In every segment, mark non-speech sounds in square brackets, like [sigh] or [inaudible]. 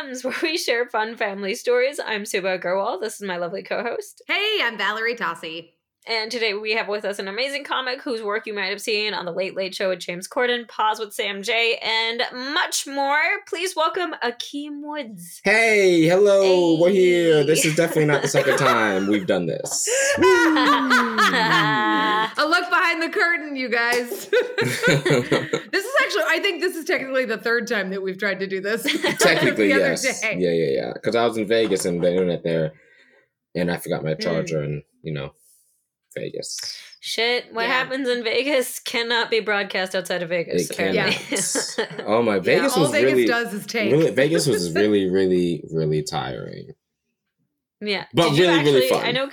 [laughs] Where we share fun family stories. I'm Subhah Agarwal. This is my lovely co host. Hey, I'm Valerie Tosi. And today we have with us an amazing comic whose work you might have seen on The Late Late Show with James Corden, Pause with Sam Jay, and much more. Please welcome Akeem Woods. Hey, hello, Hey. we're here. This is definitely not the second [laughs] time we've done this. A look behind the curtain, you guys. [laughs] this is actually, I think this is technically the third time that we've tried to do this. [laughs] Technically, the other yes. day. Yeah, yeah, yeah. Because I was in Vegas and the internet there, and I forgot my mm. charger, and you know, Vegas. Shit, what Yeah. happens in Vegas cannot be broadcast outside of Vegas. It apparently. cannot. [laughs] Oh my, Vegas Yeah, Vegas all was Vegas really, does is take. really. Vegas was [laughs] really, really, really tiring. yeah. But Did you really, really fun. I know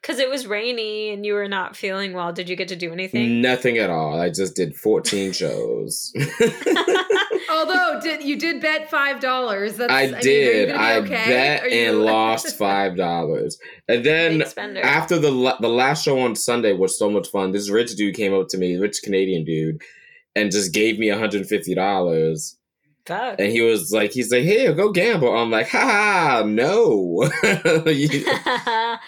because it was rainy and you were not feeling well. Did you get to do anything? Nothing at all. I just did 14 shows. [laughs] Although, did you did bet five dollars? That's I mean, are you did. gonna I okay? bet you- and [laughs] lost five dollars. And then after the the last show on Sunday was so much fun. This rich dude came up to me, rich Canadian dude, and just gave me hundred and fifty dollars. Fuck. And he was like, he's like, here, go gamble. I'm like, ha ha, no. [laughs] You- [laughs]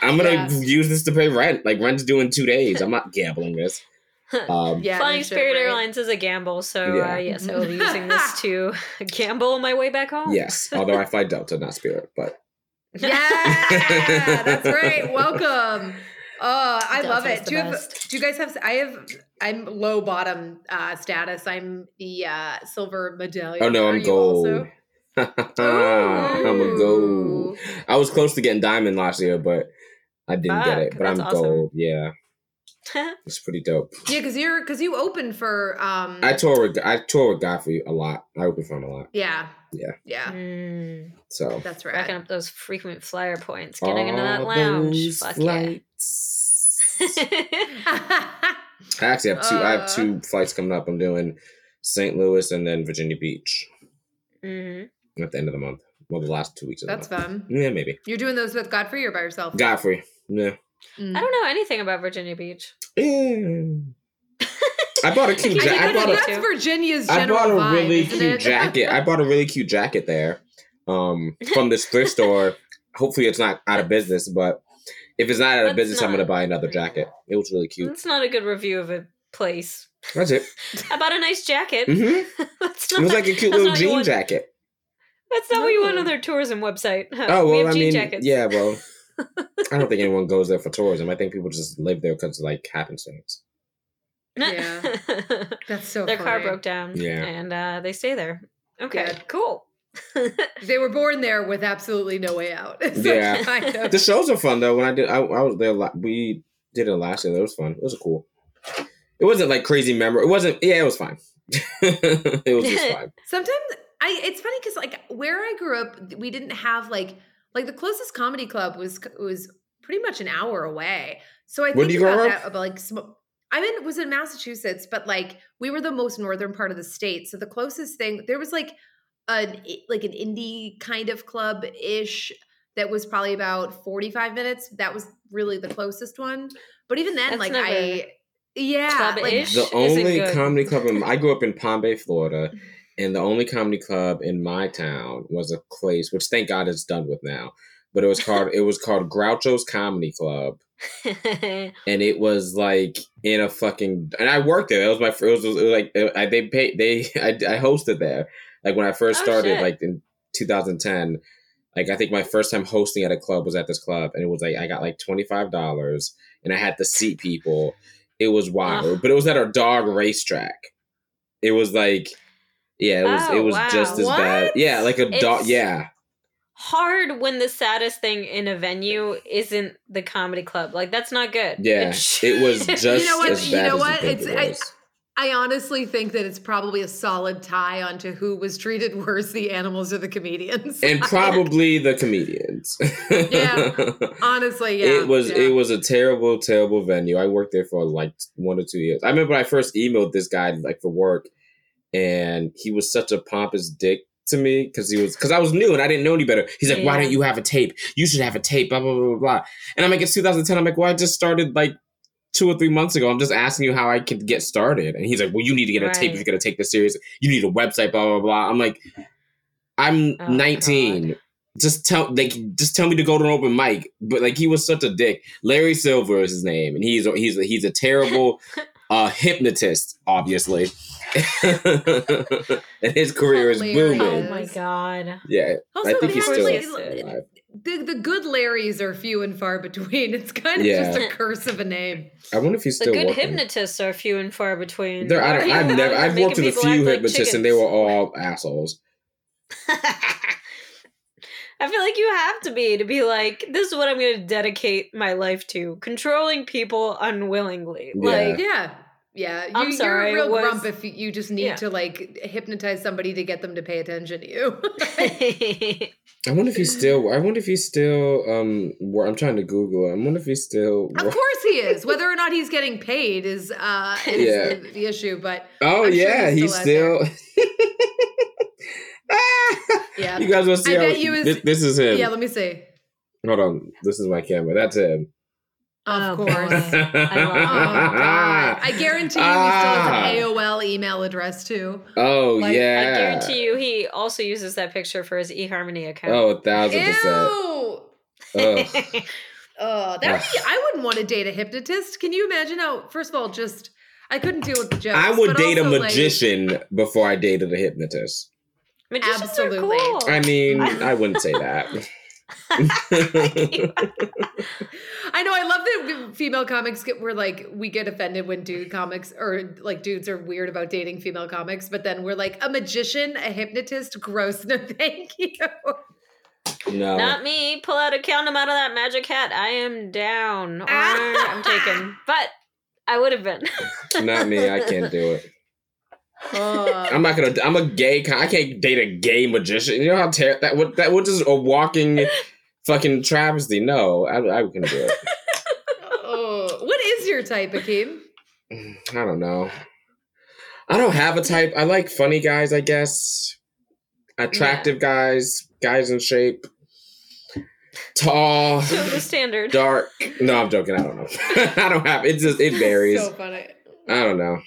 I'm gonna Yeah. use this to pay rent. Like rent's due in two days. I'm not gambling this. [laughs] Um, Yeah, Flying no shit, Spirit right? Airlines is a gamble, so Yeah. uh, yes, I will be using this [laughs] to [laughs] gamble on my way back home. Yes, although I fly Delta, not Spirit, but Yeah, that's right. Welcome. Oh, I love it. Do you, have, do you guys have? I have. I'm low bottom uh, status. I'm the uh, silver medallion. oh no, Are I'm you gold. I'm a gold. I was close to getting diamond last year, but I didn't get it. But I'm awesome. gold. Yeah, [laughs] it's pretty dope. Yeah, because you're because you opened for. um I tour with I tour with Godfrey a lot. I open for him a lot. Yeah. Yeah. Yeah. Mm, So That's right. racking right. up those frequent flyer points, getting into that lounge. those Fuck flights. yeah. [laughs] I actually have two. I have Uh. two flights coming up. I'm doing St. Louis and then Virginia Beach Mm-hmm. at the end of the month. Well, the last two weeks of the That's month. fun. Yeah, maybe You're doing those with Godfrey or by yourself? Godfrey. Yeah. Mm. I don't know anything about Virginia Beach. Yeah. [laughs] I bought a cute. I Ja- think I I bought a, too. that's Virginia's I bought a vibe, really cute jacket. I bought a really cute jacket there, um, from this thrift store. Hopefully, it's not out of business, but if it's not out of That's business, I'm gonna buy another jacket. It was really cute. It's not a good review of a place. That's it. [laughs] I bought a nice jacket. hmm [laughs] that's It was like a cute little not what you jean jacket. That's not what you want on their tourism website. Oh we well, have I jean mean, jackets. yeah, well, I don't think [laughs] anyone goes there for tourism. I think people just live there because like happenstance. Yeah. [laughs] That's so Their car broke down. Yeah. And uh, they stay there. Okay, Good. cool. [laughs] They were born there with absolutely no way out. Yeah. kind of- The shows are fun though. When I did, I, I was there. la- We did it last year. That was fun. It was cool. It wasn't like crazy memorable. It wasn't. Yeah, it was fine. it was just fine. Sometimes I it's funny because like where I grew up, we didn't have like like the closest comedy club was was pretty much an hour away. So I think do you about that about like sm- I mean was in Massachusetts, but like we were the most northern part of the state. So the closest thing there was like an i- like an indie kind of club ish that was probably about 45 minutes. That was really the closest one. But even then, That's like never I yeah, like. The only comedy club in, I grew up in Palm Bay, Florida, [laughs] and the only comedy club in my town was a place which thank God it's done with now. But it was called it was called Groucho's Comedy Club, [laughs] and it was like in a fucking and I worked there. That was my it was, it was like I, they paid they [laughs] I, I hosted there like when I first Oh, started like in 2010. Like I think my first time hosting at a club was at this club, and it was like I got like twenty five dollars, and I had to seat people. It was wild, Ugh. but it was at a dog racetrack. It was like, yeah, it was Oh, it was wow. just as bad. Yeah, like a dog. Yeah, Hard when the saddest thing in a venue isn't the comedy club. Like that's not good. yeah. It It was [laughs] just know what? as You bad know as what? you It's- it I- I honestly think that it's probably a solid tie onto who was treated [laughs] worse, the animals or the comedians. and [laughs] probably the comedians. Yeah. honestly, yeah. it was yeah. it was a terrible, terrible venue. I worked there for like one or two years. I remember I first emailed this guy like for work, and he was such a pompous dick to me because he was because I was new and I didn't know any better. He's like, "Why don't you have a tape? You should have a tape." Blah blah blah blah. blah. And I'm like, "It's 2010." I'm like, "Well, I just started like." Two or three months ago, I'm just asking you how I could get started, and he's like, "Well, you need to get a tape if you're gonna take this serious. You need a website, blah blah blah." I'm like, I'm Oh, 19. Just tell like just tell me to go to an open mic. But like he was such a dick. Larry Silver is his name, and he's he's he's a terrible [laughs] uh hypnotist, obviously. [laughs] and his career is booming. Oh my god. Yeah, Also, I think he's still apparently, alive. the, the good Larrys are few and far between. [laughs] It's kind of Yeah. just a curse of a name. I wonder if he's The still good working. hypnotists are few and far between. There, I don't, I've never. I've worked with a few act like hypnotists, and they were all assholes. [laughs] I feel like you have to be to be like, this is what I'm going to dedicate my life to: controlling people unwillingly. Yeah. Like, Yeah. Yeah. You, I'm sorry, You're a real was- grump if you- you just need Yeah. to like hypnotize somebody to get them to pay attention to you. [laughs] I wonder if he's still. I wonder if he's still. Um, wor- I'm trying to Google. I wonder if he's still. of course he is. Whether or not he's getting paid is uh is Yeah. the, the issue. But Oh I'm yeah, he's he's still still. [laughs] yeah. You guys will see. I how, bet you is- this, this is him. Yeah, let me see. Hold on. This is my camera. That's him. Of Oh, course. boy. [laughs] Oh god. I guarantee you he still Ah. has an AOL email address too. Oh like, yeah. I guarantee you, he also uses that picture for his eHarmony account. Oh, a thousand Ew. percent. Ugh. [laughs] Oh, that would be, I wouldn't want to date a hypnotist. Can you imagine how? First of all, just I couldn't deal with the jokes. I would but date a also, like, magician before I dated a hypnotist. Magicians Absolutely. are cool. I mean, [laughs] I wouldn't say that. I know. I love that female comics get we're like we get offended when dude comics or like dudes are weird about dating female comics, but then we're like a magician, a hypnotist, gross. No, [laughs] thank you. no. Not me. Pull out a count them out of that magic hat. I am down. Or I'm taken. [laughs] But I would have been. Not me. I can't do it. Uh, I'm not gonna. I'm a gay. I can't date a gay magician. You know how ter- that would that would just a walking fucking travesty. No, I, I couldn't do it. oh, what is your type, Akeem? [sighs] I don't know. I don't have a type. I like funny guys, I guess. Attractive guys, guys in shape, tall, So the standard. dark. No, I'm joking. I don't know. [laughs] I don't have. It just it [laughs] varies. So funny. I don't know.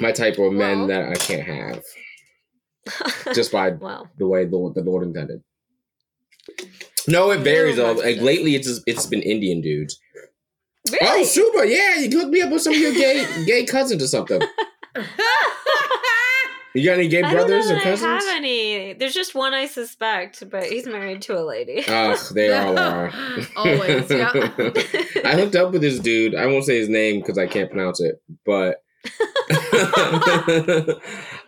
Oh. My type are men Well. that I can't have [laughs] just by well, the way the, the Lord intended. No, it varies though. Like lately, it's just, it's been Indian dudes. really? Oh, super! Yeah, you can hook me up with some of your gay [laughs] gay cousins or something. You got any gay [laughs] I don't know brothers or that I cousins? have any. There's just one I suspect, but he's married to a lady. Ugh, they all are. Always, yeah. I hooked up with this dude. I won't say his name because I can't pronounce it, but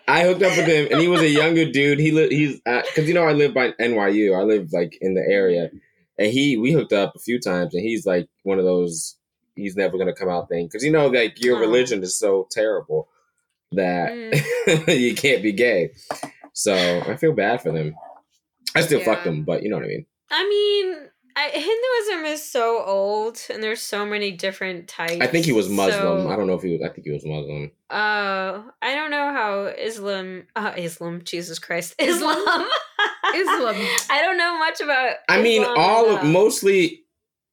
I hooked up with him, and he was a younger dude. He li- he's because you know I live by NYU. I live like in the area, and he we hooked up a few times, and he's like one of those he's never gonna come out thing because you know like your religion is so terrible that Mm. [laughs] you can't be gay. So I feel bad for them. I still fuck Yeah. them, but you know what I mean. I mean, I, [laughs] Hinduism is so old, and there's so many different types. I think he was Muslim. so- I don't know if he was. I think he was Muslim. Uh, I don't know how Islam, uh, Islam, Jesus Christ, [laughs] Islam? Islam, Islam. [laughs] I don't know much about. I mean, Islam all of, mostly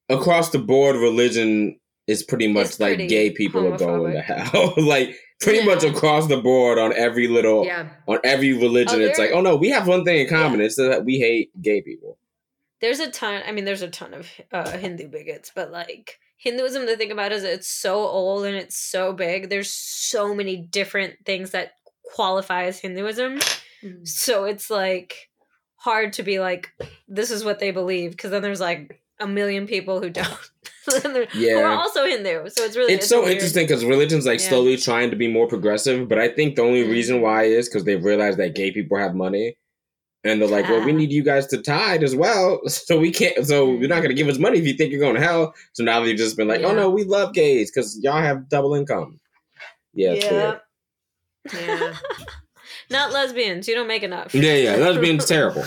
across the board, religion is pretty much It's like pretty gay people are going to hell. like pretty much across the board on every little Yeah. on every religion. Oh, it's like, oh no, we have one thing in common. It's that we hate gay people. There's a ton. I mean, there's a ton of uh, Hindu bigots, but like Hinduism, the thing about it is it's so old and it's so big. There's so many different things that qualify as Hinduism. Mm. So it's like hard to be like, this is what they believe, because then there's like a million people who don't. [laughs] Then there- Who are also Hindu. So it's really It's so weird- interesting because religion's like Yeah. slowly trying to be more progressive, but I think the only reason Mhm. why is because they've realized that gay people have money. And they're like, well, we need you guys to tide as well. [laughs] So we can't, so you're not going to give us money if you think you're going to hell. So now they've just been like, oh no, we love gays because y'all have double income. Yeah, weird. Yeah. Not lesbians. You don't make enough. Yeah, yeah, lesbian's [laughs] terrible.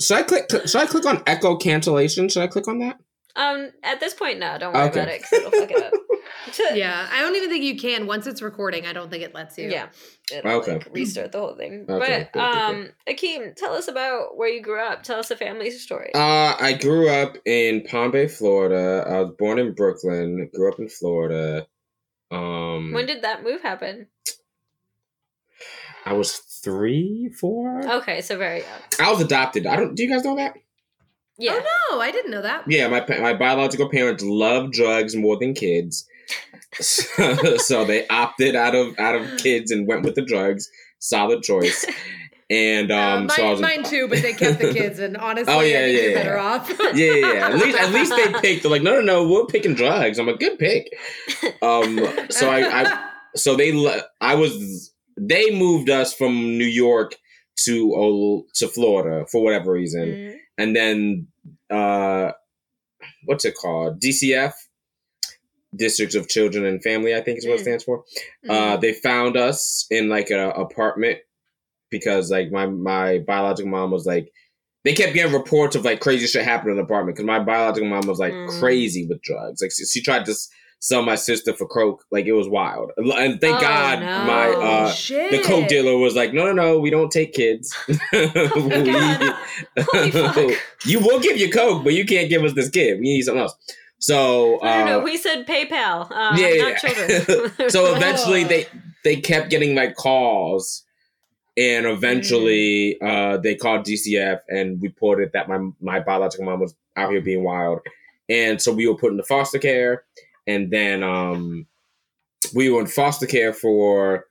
Should I click? Should I click on echo cancellation? Should I click on that? Um, at this point, no, don't worry Okay. about it. 'cause it'll fuck it up. [laughs] [laughs] yeah. I don't even think you can. Once it's recording, I don't think it lets you. Yeah. It'll, Okay. like, restart the whole thing. Okay, but um, Akeem, tell us about where you grew up. Tell us a family story. Uh, I grew up in Palm Bay, Florida. I was born in Brooklyn. Grew up in Florida. Um, when did that move happen? I was three, four. Okay, so very young. I was adopted. I don't. Do you guys know that? Yeah. Oh no, I didn't know that. Yeah, my my biological parents love drugs more than kids, so, [laughs] so they opted out of out of kids and went with the drugs. Solid choice. And Uh, um, mine, so I was mine too, but they kept the kids, and honestly, [laughs] Oh, yeah, yeah, yeah. better off. yeah, yeah, yeah. At least, at least they picked. They're like, no, no, no, we're picking drugs. I'm a good pick. Um, so I, I, so they, I was, they moved us from New York to oh, to Florida for whatever reason, Mm. and then, uh, what's it called? DCF, Districts of Children and Family, I think is what it Mm. stands for. Mm-hmm. Uh, they found us in like a apartment because like my my biological mom was like they kept getting reports of like crazy shit happening in the apartment because my biological mom was like Mm. crazy with drugs. Like she, she tried to sell my sister for coke. Like it was wild. And thank Oh, God no. my Oh, uh shit. the coke dealer was like, no, no, no, we don't take kids. [laughs] [laughs] [laughs] Holy fuck. you will give you coke, but you can't give us this kid. We need something else. So No, no, no. uh, We said PayPal. Uh, yeah, not yeah. children. [laughs] so [laughs] eventually Oh. they they kept getting like calls and eventually uh they called DCF and reported that my my biological mom was out here being wild and so we were put into foster care and then um we were in foster care for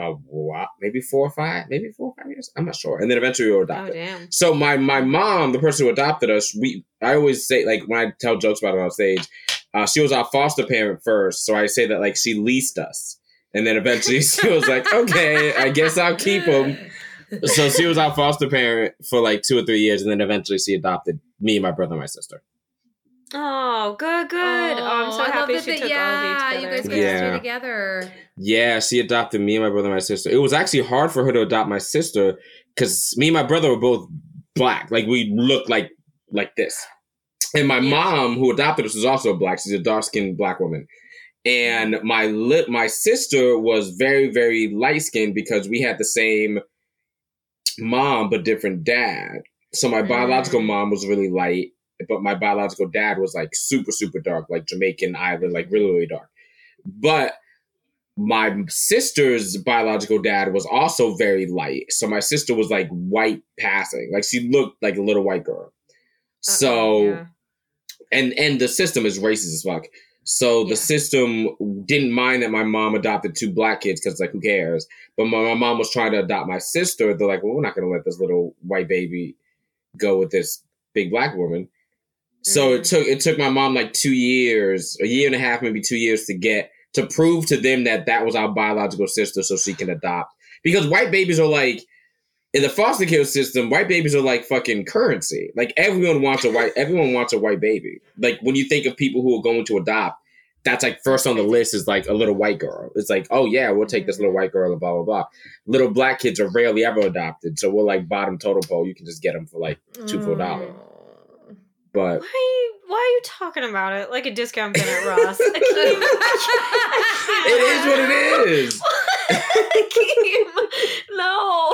a while, maybe four or five maybe four or five years i'm not sure and then eventually we were adopted. oh damn. so my my mom, the person who adopted us, we I always say like when I tell jokes about it on stage, uh, she was our foster parent first. So I say that like she leased us, and then eventually she was like, [laughs] okay, I guess I'll keep them. So she was our foster parent for like two or three years, and then eventually she adopted me, my brother, and my sister. Oh, good, good. Oh, I'm so I love happy that she that- took yeah, all of you together. you guys together. get to Yeah. stay together. Yeah, she adopted me, and my brother, and my sister. It was actually hard for her to adopt my sister because me and my brother were both black. Like we look like like this. And my Yeah. mom, who adopted us, was also black. She's a dark skinned black woman. And my lit my sister was very, very light skinned because we had the same mom but different dad. So my biological Mm. mom was really light, but my biological dad was like super, super dark, like Jamaican island, like really, really dark. But my sister's biological dad was also very light. So my sister was like white passing. Like she looked like a little white girl. So Yeah. and and the system is racist as fuck. So the system didn't mind that my mom adopted two black kids because like who cares? But my, my mom was trying to adopt my sister. They're like, well, we're not gonna let this little white baby go with this big black woman. So it Mm. took it took my mom like two years, a year and a half, maybe two years to get to prove to them that that was our biological sister, so she can adopt. Because white babies are like in the foster care system, white babies are like fucking currency. Like everyone wants a white, everyone wants a white baby. Like when you think of people who are going to adopt, that's like first on the list is like a little white girl. It's like, oh yeah, we'll take this little white girl and blah blah blah. Little black kids are rarely ever adopted, so we're like bottom total pole. You can just get them for like two for a dollar. But Why are you why are you talking about it like a discount bin at Ross? It is what it is. [laughs] Akeem, no.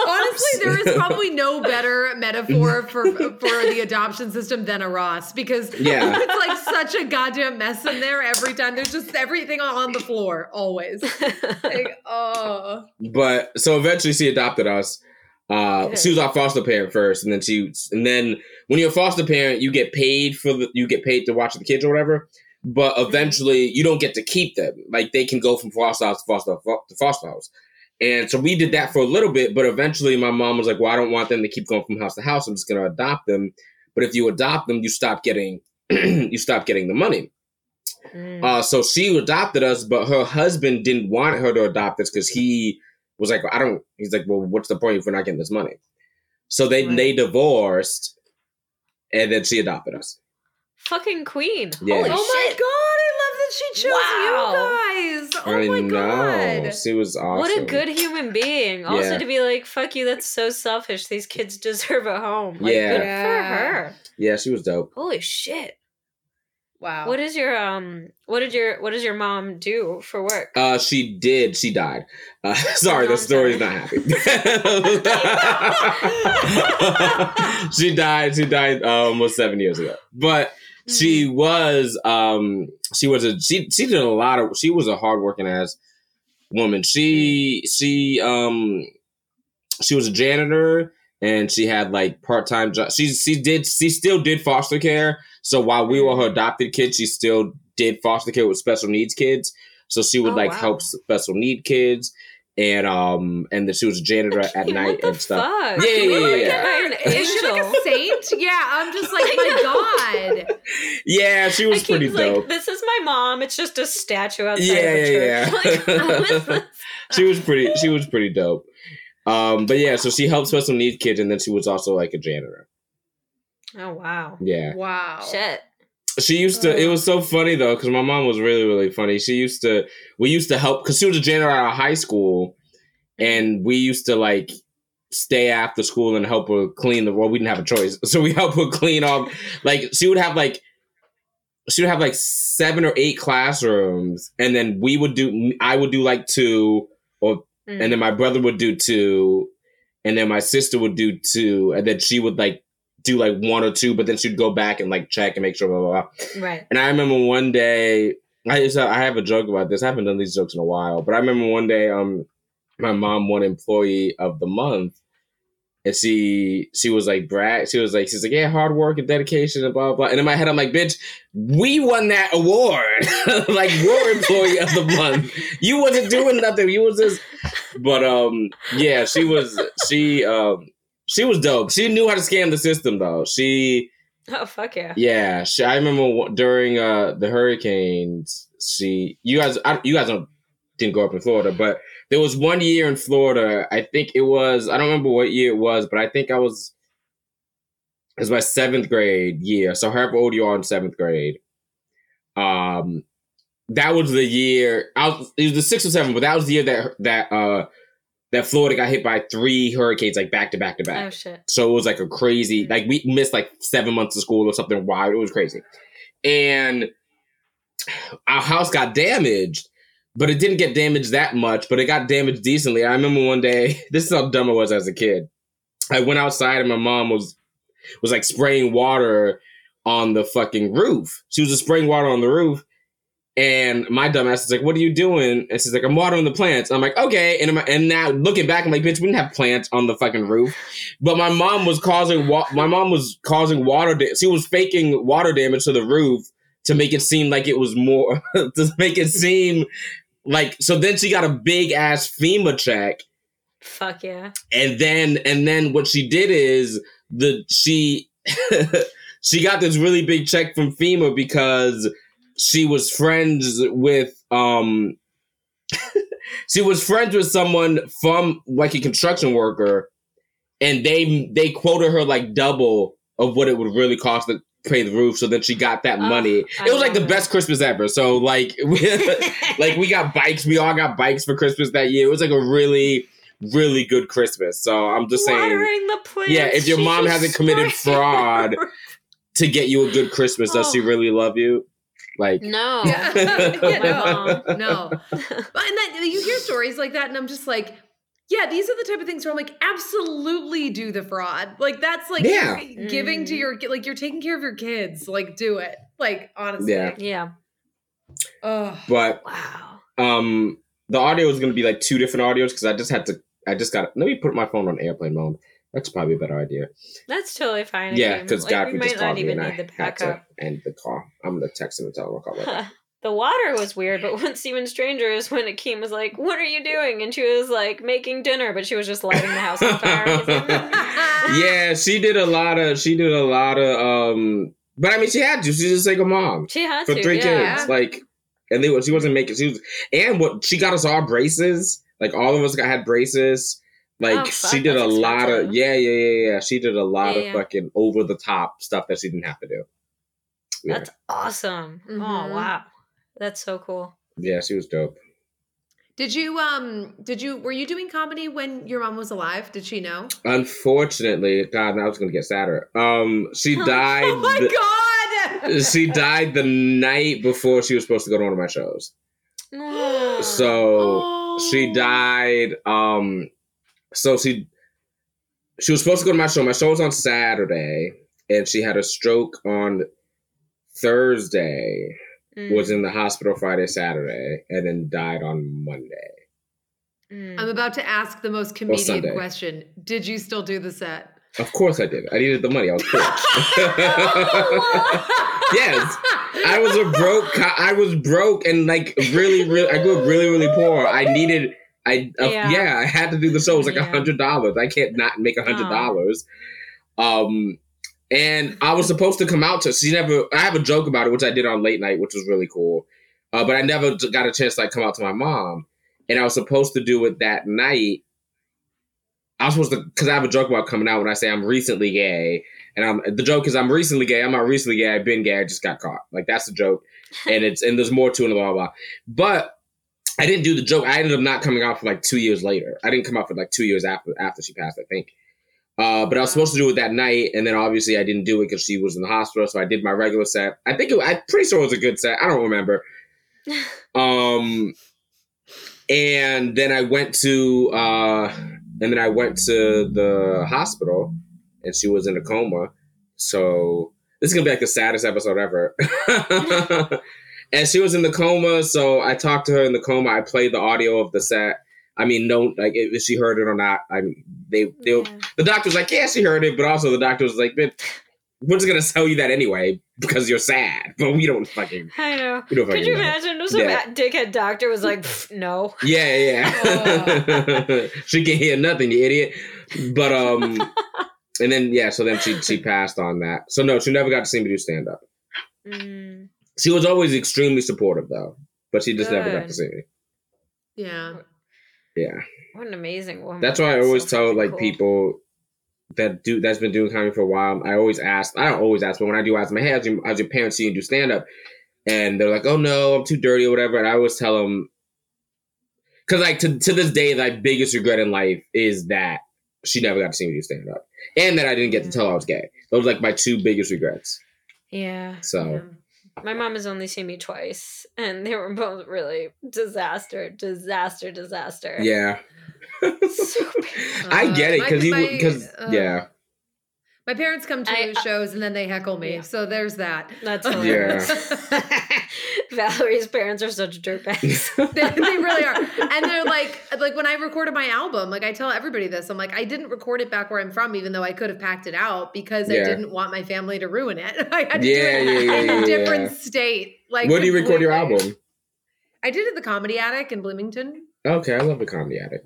[laughs] Honestly, there is probably no better metaphor [laughs] for for the adoption system than a Ross because Yeah. it's like such a goddamn mess in there every time. There's just everything on the floor always. Like, oh, But so eventually she adopted us. Uh, she was our foster parent first, and then she, and then when you're a foster parent, you get paid for the, you get paid to watch the kids or whatever. But Mm-hmm. eventually, you don't get to keep them. Like they can go from foster house to foster to foster house. And so we did that for a little bit, but eventually my mom was like, "Well, I don't want them to keep going from house to house. I'm just going to adopt them." But if you adopt them, you stop getting [clears throat] you stop getting the money. Mm. Uh, so she adopted us, but her husband didn't want her to adopt us because he was like, I don't. He's like, well, what's the point if we're not getting this money? So they Right. they divorced, and then she adopted us. Fucking queen. Yeah. Holy oh my god! I love that she chose Wow. you guys. Oh I my know god! she was awesome. What a good human being. Also Yeah. to be like, fuck you, that's so selfish. These kids [laughs] deserve a home. Like, Yeah. good for her. Yeah, she was dope. Holy shit. Wow. What is your um what did your what does your mom do for work? Uh, she did. She died. Uh, [laughs] sorry, the I'm story's sorry. not happy. [laughs] she died. She died uh, almost seven years ago. But she Mm. was um she was a she she did a lot of she was a hardworking ass woman. She she um she was a janitor and she had like part time job. She she did she still did foster care. So while we were her adopted kids, she still did foster care with special needs kids. So she would Oh, like wow. help special need kids, and um and then she was a janitor at What night the and stuff. fuck? Yeah, You yeah, yeah, at An- an Is she like a saint? Yeah, I'm just like, my [laughs] God. Yeah, she was I pretty keep like, dope. this is my mom. It's just a statue outside Yeah, of a yeah, church. yeah. Like, how is this? she was pretty she was pretty dope. Um, but yeah, so she helped special needs kids, and then she was also like a janitor. Oh wow. Yeah, Wow. Shit. she used to. It was so funny though, because my mom was really really funny. She used to. We used to help because she was a janitor at our high school, and we used to like stay after school and help her clean the. Well, we didn't have a choice, [laughs] so we helped her clean up. Like she would have like. She would have like seven or eight classrooms, and then we would do. I would do like two, or Mm. and then my brother would do two, and then my sister would do two, and then she would like do like one or two, but then she'd go back and like check and make sure. Blah blah blah. right. And I remember one day, I I have a joke about this. I haven't done these jokes in a while, but I remember one day, um, my mom won employee of the month, and she she was like brag. She was like she's like yeah, hard work and dedication and blah blah. And in my head, I'm like, bitch, we won that award, [laughs] like we're employee of the month. You wasn't doing nothing. You was just, but um, yeah, she was she um she was dope. She knew how to scam the system though. She Oh fuck yeah. yeah, she, I remember during uh the hurricanes. She, you guys, I, you guys don't didn't grow up in Florida, but there was one year in Florida. I think it was. I don't remember what year it was, but I think I was. It was my seventh grade year. So however old you are in seventh grade, um, that was the year. I was, it was the sixth or seventh, but that was the year that that uh that Florida got hit by three hurricanes like back to back to back. Oh shit. So it was like a crazy, like we missed like seven months of school or something wild. It was crazy. And our house got damaged, but it didn't get damaged that much, but it got damaged decently. I remember one day, [laughs] this is how dumb I was as a kid. I went outside and my mom was was like spraying water on the fucking roof. She was just spraying water on the roof. And my dumbass is like, "What are you doing?" And she's like, "I'm watering the plants." I'm like, "Okay." And I'm, and now looking back, I'm like, "Bitch, we didn't have plants on the fucking roof." But my mom was causing wa- my mom was causing water. Da- she was faking water damage to the roof to make it seem like it was more [laughs] to make it seem like. So then she got a big ass FEMA check, Fuck yeah. and then and then what she did is the she [laughs] she got this really big check from FEMA because she was friends with um [laughs] she was friends with someone from like a construction worker and they they quoted her like double of what it would really cost to pay the roof so then she got that Oh, money I it was like the love best christmas ever so like [laughs] like we got bikes we all got bikes for christmas that year it was like a really really good christmas so i'm just saying Watering the plants. Yeah, if your mom hasn't committed fraud, [laughs] to get you a good christmas does she Oh. really love you like No. [laughs] Yeah. [laughs] My mom. no. [laughs] But and then you hear stories like that, and I'm just like, yeah, these are the type of things where I'm like, absolutely do the fraud. Like that's like Yeah. you're giving to Mhm. your like you're taking care of your kids. Like do it. Like honestly. Yeah. Yeah. Ugh. but Wow. um the audio is going to be like two different audios because i just had to i just got let me put my phone on airplane mode that's probably a better idea That's totally fine. yeah because Like, we godfrey might just called me even and i need the had to end the call i'm going to text him and tell him i'll call back [laughs] the water was weird, but what's even stranger is when Akeem was like, "What are you doing?" and she was like, "Making dinner," but she was just lighting the house on fire. Like, mm, mm, mm, yeah she did a lot of she did a lot of um but i mean she had to she's just like a mom She had for to. three yeah. kids. Like, and they she wasn't making. She was, and what she got us all braces. Like all of us got had braces. Like Oh, she fuck, did a that's lot of yeah yeah yeah yeah. She did a lot Yeah, of yeah. fucking over the top stuff that she didn't have to do. Yeah, That's awesome. Oh Mhm. wow, that's so cool. yeah, she was dope. Did you um did you were you doing comedy when your mom was alive? Did she know? Unfortunately, God, now it's gonna get sadder. Um, she [laughs] died. oh my the- god. she died the night before she was supposed to go to one of my shows. Oh. So she Oh. died um so she she was supposed to go to my show my show was on saturday and she had a stroke on thursday Mm. was in the hospital friday saturday and then died on monday Mm. I'm about to ask the most comedian Sunday. question. Did you still do the set? Of course I did. I needed the money. I was [laughs] poor. [laughs] yes, I was a broke. co- I was broke and like really, really. I grew up really, really poor. I needed. I uh, Yeah. yeah. I had to do the show. It was like a Yeah. hundred dollars. I can't not make a hundred Aw. dollars. Um, and I was supposed to come out to. She never. I have a joke about it, which I did on late night, which was really cool. Uh, but I never got a chance to like come out to my mom, and I was supposed to do it that night. I was supposed to because I have a joke about coming out when I say I'm recently gay, and I'm the joke is I'm recently gay. I'm not recently gay. I've been gay. I just got caught. Like that's the joke, [laughs] and it's and there's more to it. Blah blah blah. But I didn't do the joke. I ended up not coming out for like two years later. I didn't come out for like two years after after she passed. I think. Uh, but I was supposed to do it that night, and then obviously I didn't do it because she was in the hospital. So I did my regular set. I think it, I'm pretty sure it was a good set. I don't remember. [laughs] Um, and then I went to, uh, and then I went to the hospital, and she was in a coma. So this is gonna be like the saddest episode ever. [laughs] and she was in the coma, so I talked to her in the coma. I played the audio of the set. I mean, no, like if she heard it or not. I mean, they, they, Yeah. the doctor was like, yeah, she heard it, but also the doctor was like, "Bitch, we're just gonna tell you that anyway because you're sad, [laughs] but we don't fucking, I know. we don't Could you know. imagine if some Yeah. dickhead doctor was like, no. Yeah, yeah. [laughs] [laughs] she can hear nothing, you idiot. But um, and then yeah, so then she she passed on that. So no, she never got to see me do stand up. Mm. She was always extremely supportive though, but she just never got to see me. Yeah. Yeah, What an amazing woman. that's why I always so tell like cool. people that do that's been doing comedy for a while. I always ask. I don't always ask, but when I do ask them, hey, how's your, how's your parents see you do stand up? And they're like, oh no, I'm too dirty or whatever. And I always tell them because like to to this day, my biggest regret in life is that she never got to see me do stand up, and that I didn't get to tell her I was gay. Those are like my two biggest regrets. Yeah. So My mom has only seen me twice, and they were both really disaster, disaster, disaster. yeah, So. [laughs] I get it my- because you because uh, yeah My parents come to I- uh, shows and then they heckle me. Yeah. So there's that. That's [laughs] Yeah. [laughs] hilarious. Valerie's parents are such dirtbags. [laughs] [laughs] they, they really are. And they're [laughs] like, like when I recorded my album, like I tell everybody this, I'm like, I didn't record it back where I'm from, even though I could have packed it out because I didn't want my family to ruin it. I had to Yeah, do it yeah, yeah, in yeah, a different yeah. state. Like, Where do you record your album? I did it at the Comedy Attic in Bloomington. Okay, I love the comedy Attic.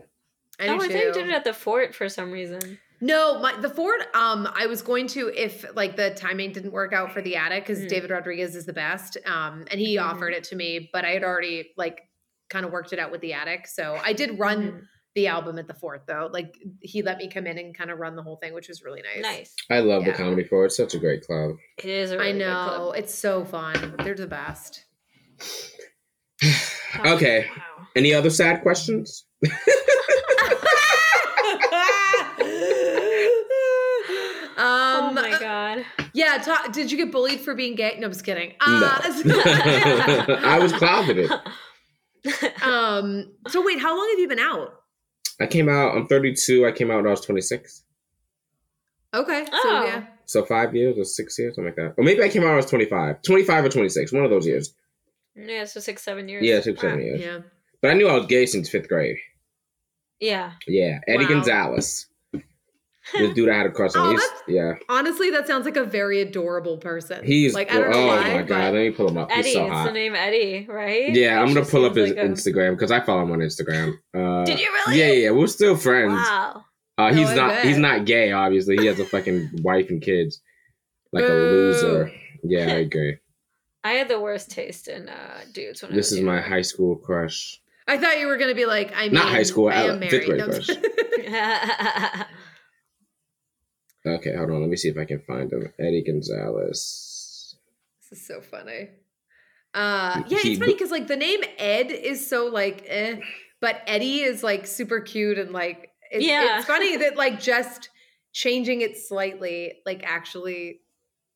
I oh, I thought you did it at the fort for some reason. No, my the Fort. Um, I was going to if like the timing didn't work out for the attic because Mhm. David Rodriguez is the best. Um, and he Mhm. offered it to me, but I had already like kind of worked it out with the attic. So I did run Mhm. the album at the Fort though. Like he let me come in and kind of run the whole thing, which was really nice. Nice. I love Yeah. the Comedy Fort it's such a great club. It is a really I good know club. it's so fun. They're the best. [sighs] Okay. wow. Any other sad questions? [laughs] oh Um, my god. Yeah. Ta- did you get bullied for being gay? No, I'm just kidding. No. Uh, [laughs] I was closeted. [laughs] um. So wait, how long have you been out? I came out. I'm 32. I came out when I was 26. Okay. So Oh. yeah. So five years or six years, something like that. Or maybe I came out when I was 25. 25 or 26. One of those years. Yeah, so six, seven years. Yeah, six, Wow. seven years. Yeah. But I knew I was gay since fifth grade. Yeah. Yeah, Eddie Wow. Gonzalez. The dude I had a crush on. Oh, yeah, Honestly, that sounds like a very adorable person. he's. like I don't know oh why, my god, let me pull him up. Eddie, He's so it's the name Eddie, right? Yeah, I'm gonna pull up his like a- Instagram because I follow him on Instagram. Uh, Did you really? Yeah, yeah, we're still friends. Wow. Uh, he's I not. bet. He's not gay. Obviously, he has a fucking wife and kids. Like a loser. Yeah, I [laughs] agree. I had the worst taste in uh, dudes when I This is my high school crush. I thought you were gonna be like, I mean, Not high school, I uh, am fifth married. grade No, crush. [laughs] [laughs] just- Okay, hold on. Let me see if I can find him. Eddie Gonzalez. this is so funny. Uh, yeah, He- it's funny because like the name Ed is so like, eh, but Eddie is like super cute and like, it's, Yeah. it's funny that like just changing it slightly, like actually,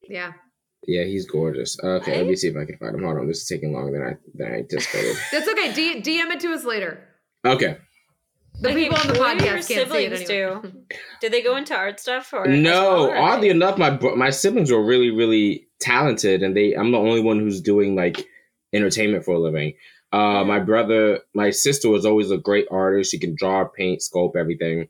yeah. Yeah, he's gorgeous. Okay, let me see if I can find him. Hold on, this is taking longer than I than I anticipated. That's okay. D- DM it to us later. Okay. The Okay, people on the what do podcast your can't see it siblings anyway. do? Did they go into art stuff or No, well, or oddly enough, my my siblings were really really talented, and they I'm the only one who's doing like entertainment for a living. Uh, my brother, my sister was always a great artist. She can draw, paint, sculpt, everything.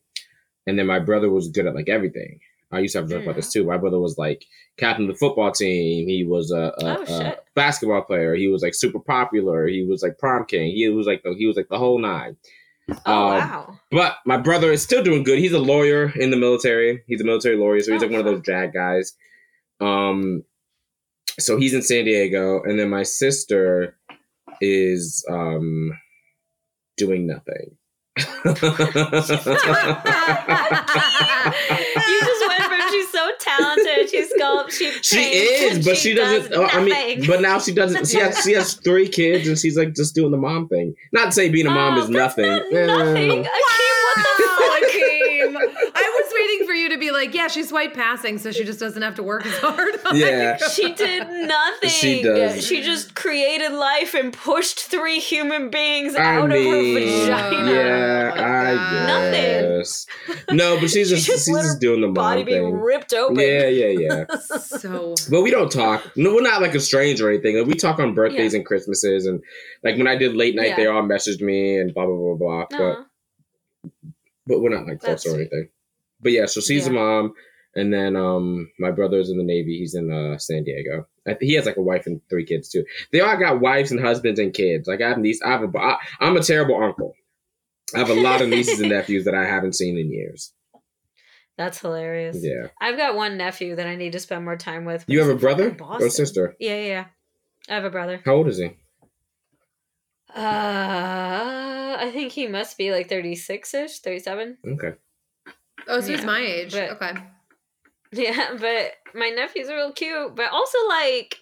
And then my brother was good at like everything. I used to have to talk about this too. My brother was like captain of the football team. He was a, a, Oh, a basketball player. He was like super popular. He was like prom king. He was like the he was like the whole nine. Oh Um, wow. But my brother is still doing good. He's a lawyer in the military. He's a military lawyer, so he's Oh, like one of those JAG guys. Um, so he's in San Diego, and then my sister is um doing nothing. [laughs] [laughs] you just went from she's so she she She is, but she, doesn't. does oh, I mean, but now she doesn't. She has she has three kids, and she's like just doing the mom thing. Not to say being a mom Oh, is nothing. not nothing the Wow, fuck? Akeem. I was waiting for you to be like, yeah, she's white passing, so she just doesn't have to work as hard. Yeah. She did [laughs] nothing. She does. She just created life and pushed three human beings I out mean, of her vagina. yeah, Oh I God. Nothing. No, but she's [laughs] She just, just she's just doing the Body mom being ripped open. Yeah, yeah, yeah. [laughs] so But we don't talk. No, we're not like estranged or anything. Like, we talk on birthdays and Christmases, and like when I did late night, Yeah. they all messaged me and blah blah blah blah. But Aw. but we're not like close That's or anything. But yeah, so she's a mom, and then um my brother's in the Navy. He's in uh San Diego. I think he has like a wife and three kids too. They all got wives and husbands and kids. Like I have these. I have a. I, I'm a terrible uncle. I have a lot of nieces and [laughs] nephews that I haven't seen in years. That's hilarious. Yeah. I've got one nephew that I need to spend more time with. You have a brother or sister? Yeah, yeah, yeah. I have a brother. How old is he? Uh, I think he must be like 36 ish, 37. Okay. Oh, so he's my age. but- okay. [laughs] Yeah, but my nephew's are real cute. But also, like,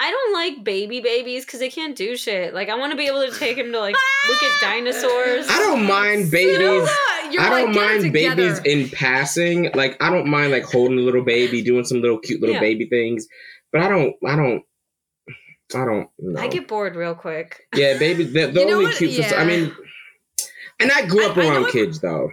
I don't like baby babies because they can't do shit. Like, I want to be able to take him to, like, look at dinosaurs. I don't mind You babies. know what? You're I don't like, mind babies in passing. Like I don't mind like holding a little baby, doing some little cute little Yeah. baby things. But I don't. I don't. I don't. know. I get bored real quick. Yeah, baby. The, the You know only what? cute. sister- I mean, and I grew up I- I around what- kids though.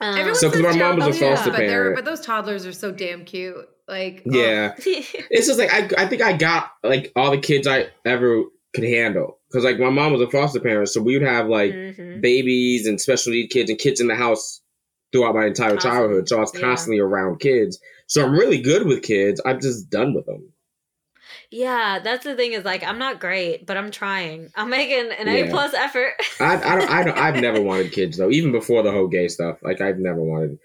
Um, Everyone So, 'cause says my mom was a foster but they're- parent. But those toddlers are so damn cute. Like, oh. Yeah, [laughs] it's just like I. I think I got like all the kids I ever could handle because like my mom was a foster parent, so we would have like Mhm. babies and special need kids and kids in the house throughout my entire Constantly. childhood. So I was Yeah. constantly around kids. So I'm really good with kids. I'm just done with them. Yeah, that's the thing is like I'm not great, but I'm trying. I'm making an Yeah. A plus effort. I, I don't. I don't. I've never wanted kids though. Even before the whole gay stuff, like I've never wanted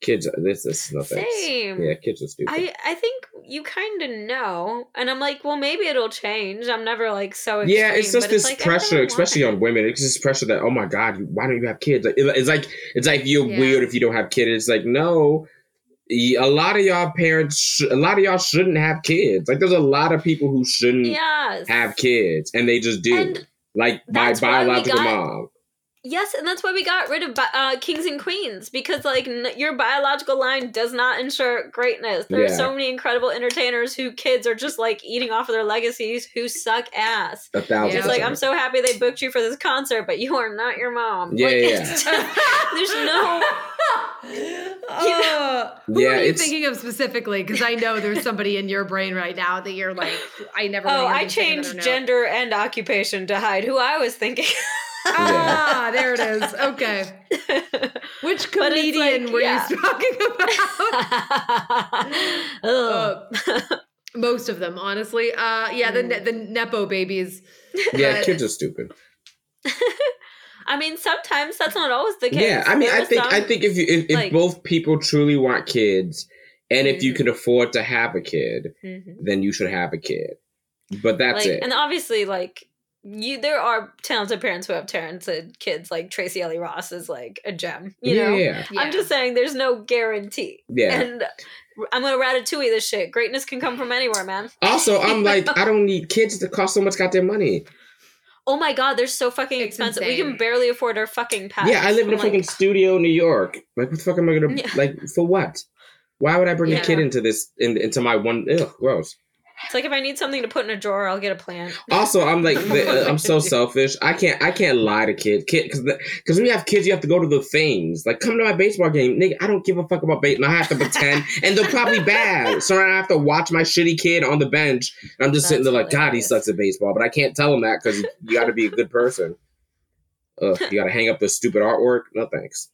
kids. This this is nothing. Same. Yeah, kids are stupid. I I think you kind of know, and I'm like, well, maybe it'll change. I'm never like so. Extreme, yeah, it's just this like, pressure, especially on women. It's just pressure that oh my god, why don't you have kids? Like, it- It's like it's like you're Yeah. weird if you don't have kids. It's like no, a lot of y'all parents, sh- a lot of y'all shouldn't have kids. Like there's a lot of people who shouldn't Yes. have kids, and they just do. And like my that's why we biological got- mom. Yes, and that's why we got rid of bi- uh, kings and queens because like n- your biological line does not ensure greatness. There are so many incredible entertainers who kids are just like eating off of their legacies who suck ass. A thousand. It's like. I'm so happy they booked you for this concert, but you are not your mom. Yeah, Like, yeah. [laughs] it's just- there's no. [laughs] Uh, who Yeah, are you thinking of specifically? Because I know there's somebody in your brain right now that you're like, I never. Oh, I to think of it or changed gender and occupation to hide who I was thinking. [laughs] Ah, there it is. Okay, [laughs] which But comedian like, were yeah. you talking about? [laughs] Uh, most of them, honestly. Uh, yeah, the ne- the nepo babies. yeah, but- kids are stupid. [laughs] I mean, sometimes that's not always the case. Yeah, I mean, There I are think I think if you if, if like- both people truly want kids, and if you Mhm. can afford to have a kid, Mhm. then you should have a kid. But that's like, it. and obviously, like you, there are talented parents who have talented kids. Like Tracee Ellis Ross is like a gem. You yeah, know, yeah, Yeah. I'm just saying, there's no guarantee. yeah. And I'm gonna ratatouille this shit. Greatness can come from anywhere, man. Also, I'm [laughs] like, I don't need kids to cost so much goddamn money. Oh my god, they're so fucking It's expensive. We can barely afford our fucking pets. yeah, I live in a I'm fucking like, studio in New York. Like, what the fuck am I gonna Yeah. like for what? Why would I bring a kid into this in, into my one? Ugh, gross. It's like if I need something to put in a drawer, I'll get a plant. Also, I'm like, [laughs] the, uh, I'm so selfish. I can't, I can't lie to kids, kid, because because when you have kids, you have to go to the things. Like, come to my baseball game, nigga. I don't give a fuck about baseball. I have to pretend, and they're probably bad. So I have to watch my shitty kid on the bench. And I'm just sitting there That's like, God, he sucks at baseball, but I can't tell him that because you got to be a good person. Ugh, you got to hang up this stupid artwork. No thanks.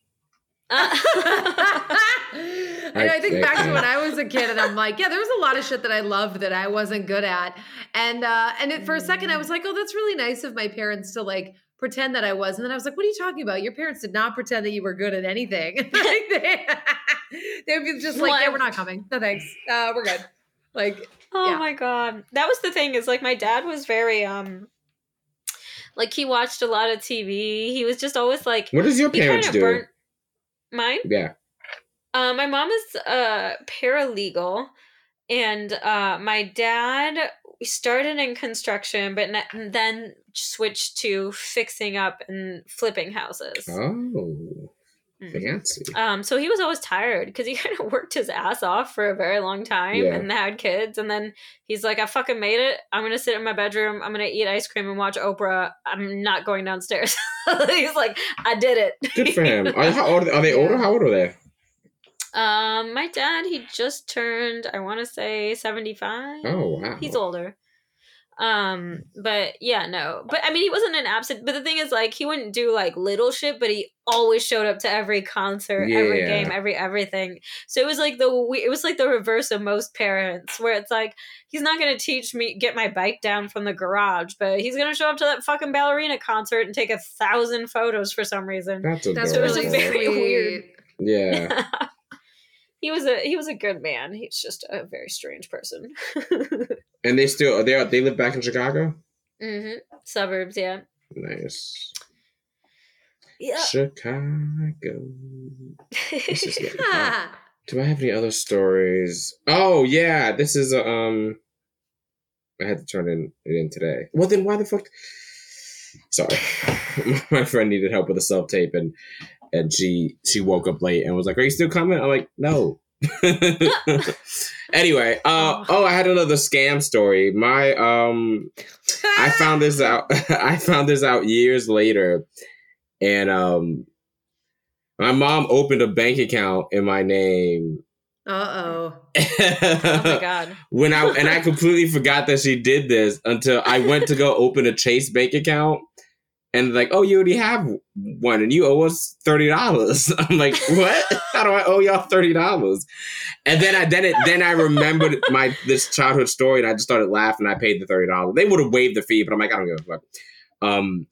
[laughs] and I think I- back to when I was a kid, and I'm like, yeah, there was a lot of shit that I loved that I wasn't good at, and uh, and it, for a second I was like, oh, that's really nice of my parents to like pretend that I was, and then I was like, what are you talking about? Your parents did not pretend that you were good at anything. [laughs] like they, [laughs] they'd be just like, Well, yeah, we're not coming. No thanks. Uh, we're good. Like, Oh Yeah. my god. That was the thing is like my dad was very um like he watched a lot of TV. He was just always like What does your he kind parents of do? burnt mine. Yeah. Uh, my mom is a paralegal, and uh, my dad started in construction, but ne- then switched to fixing up and flipping houses. Oh, Mhm. fancy. Um, so he was always tired because he [laughs] kind of worked his ass off for a very long time Yeah. and had kids. And then he's like, I fucking made it. I'm going to sit in my bedroom. I'm going to eat ice cream and watch Oprah. I'm not going downstairs. [laughs] he's like, I did it. Good for him. Are, how old are they? Older? [laughs] How old are they? Um, my dad, he just turned, I want to say 75. Oh wow. He's older. Um, but yeah, no. But I mean, he wasn't an absent. But the thing is, like, he wouldn't do like little shit, but he always showed up to every concert, every game, every everything. So it was like the it was like the reverse of most parents, where it's like he's not gonna teach me get my bike down from the garage, but he's gonna show up to that fucking ballerina concert and take a thousand photos for some reason. That's that's adorable. really very weird. Yeah. [laughs] he was a he was a good man. He's just a very strange person. [laughs] And they still they are they live back in Chicago. hmm Suburbs, yeah. Nice. Yeah. Chicago. This is getting [laughs] hot. Do I have any other stories? Oh yeah, this is a, um. I had to turn in it in today. Well, then why the fuck? Sorry, [laughs] my friend needed help with a self tape, and and she she woke up late and was like, "Are you still coming?" I'm like, "No." [laughs] anyway, uh oh, I had another scam story. My um I [laughs] found this out. [laughs] I found this out years later, and um, my mom opened a bank account in my name. Uh oh. Oh my god. when I and I completely forgot that she did this until I went to go open a Chase bank account, and like, oh, you already have one, and you owe us thirty dollars. [laughs] I'm like, what? How do I owe y'all thirty dollars? And then I then it then I remembered my this childhood story, and I just started laughing. And I paid the thirty dollars. They would have waived the fee, but I'm like, I don't give a fuck. Um,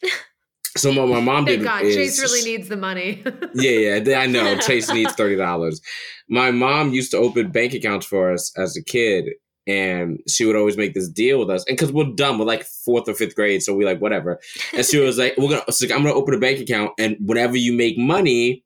so what my mom [laughs] did God, is Chase really needs the money. [laughs] yeah, yeah, I know. Chase needs thirty dollars. My mom used to open bank accounts for us as a kid, and she would always make this deal with us. And because we're dumb, we're like fourth or fifth grade, so we like whatever. And she was like, "We're gonna, like, I'm gonna open a bank account, and whenever you make money,